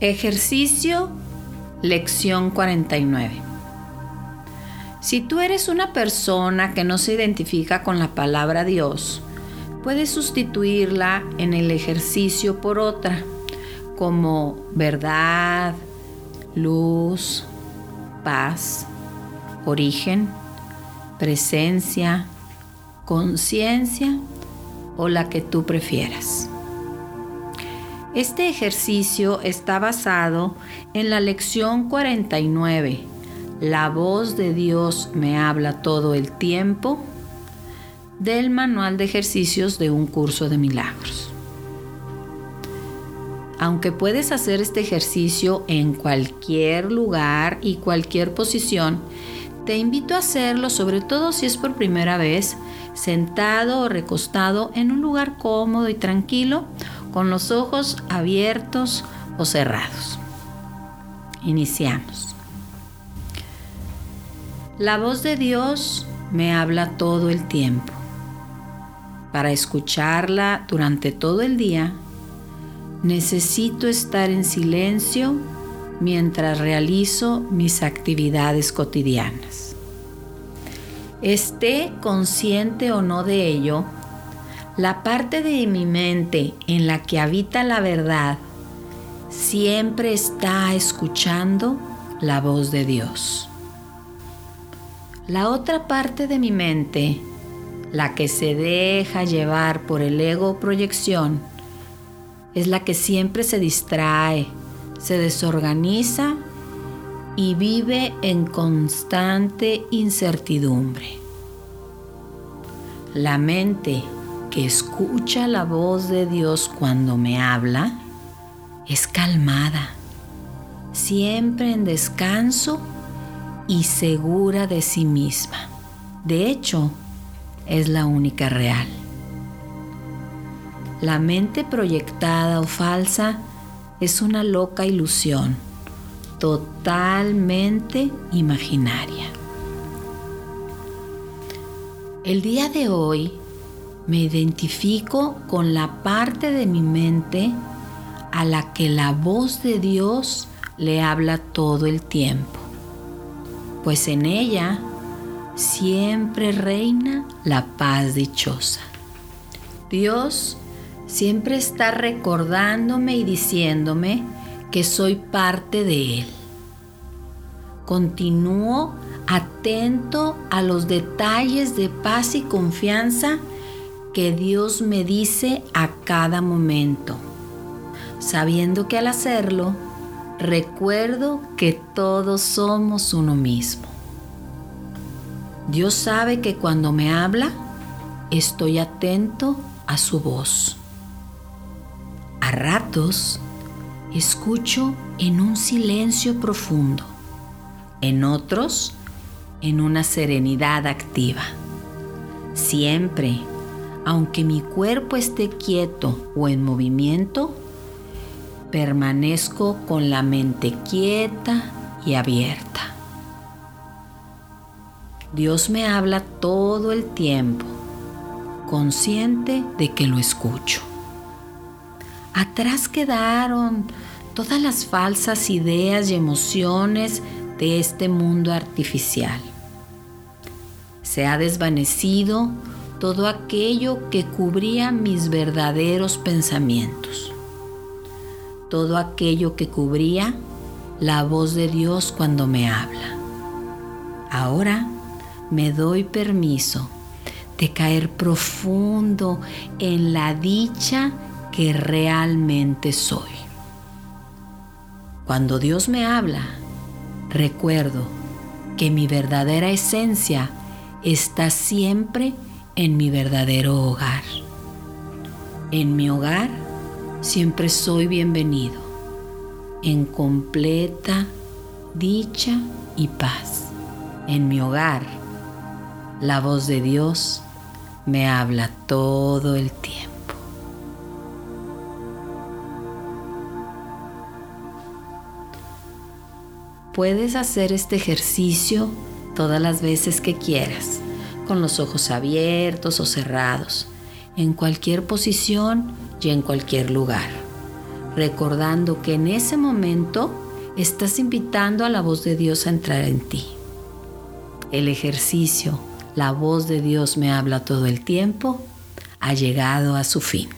Ejercicio Lección 49. Si tú eres una persona que no se identifica con la palabra Dios, puedes sustituirla en el ejercicio por otra, como verdad, luz, paz, origen, presencia, conciencia o la que tú prefieras. Este ejercicio está basado en la lección 49. La voz de Dios me habla todo el tiempo del manual de ejercicios de un curso de milagros. Aunque puedes hacer este ejercicio en cualquier lugar y cualquier posición, te invito a hacerlo sobre todo si es por primera vez, sentado o recostado en un lugar cómodo y tranquilo con los ojos abiertos o cerrados. Iniciamos. La voz de Dios me habla todo el tiempo. Para escucharla durante todo el día, necesito estar en silencio mientras realizo mis actividades cotidianas. Esté consciente o no de ello, la parte de mi mente en la que habita la verdad siempre está escuchando la voz de Dios. La otra parte de mi mente, la que se deja llevar por el ego proyección, es la que siempre se distrae, se desorganiza y vive en constante incertidumbre. La mente escucha la voz de Dios cuando me habla es calmada, siempre en descanso y segura de sí misma. De hecho, es la única real. La mente proyectada o falsa es una loca ilusión, totalmente imaginaria. El día de hoy me identifico con la parte de mi mente a la que la voz de Dios le habla todo el tiempo, pues en ella siempre reina la paz dichosa. Dios siempre está recordándome y diciéndome que soy parte de Él. Continúo atento a los detalles de paz y confianza que Dios me dice a cada momento, sabiendo que al hacerlo, recuerdo que todos somos uno mismo. Dios sabe que cuando me habla, estoy atento a su voz. A ratos, escucho en un silencio profundo, en otros, en una serenidad activa. Siempre aunque mi cuerpo esté quieto o en movimiento, permanezco con la mente quieta y abierta. Dios me habla todo el tiempo, consciente de que lo escucho. Atrás quedaron todas las falsas ideas y emociones de este mundo artificial. Se ha desvanecido todo aquello que cubría mis verdaderos pensamientos, todo aquello que cubría la voz de Dios cuando me habla. Ahora me doy permiso de caer profundo en la dicha que realmente soy. Cuando Dios me habla, recuerdo que mi verdadera esencia está siempre en mi verdadero hogar. En mi hogar siempre soy bienvenido, en completa dicha y paz. En mi hogar, la voz de Dios me habla todo el tiempo. Puedes hacer este ejercicio todas las veces que quieras con los ojos abiertos o cerrados, en cualquier posición y en cualquier lugar. recordando que en ese momento estás invitando a la voz de Dios a entrar en ti. El ejercicio, la voz de Dios me habla todo el tiempo, ha llegado a su fin.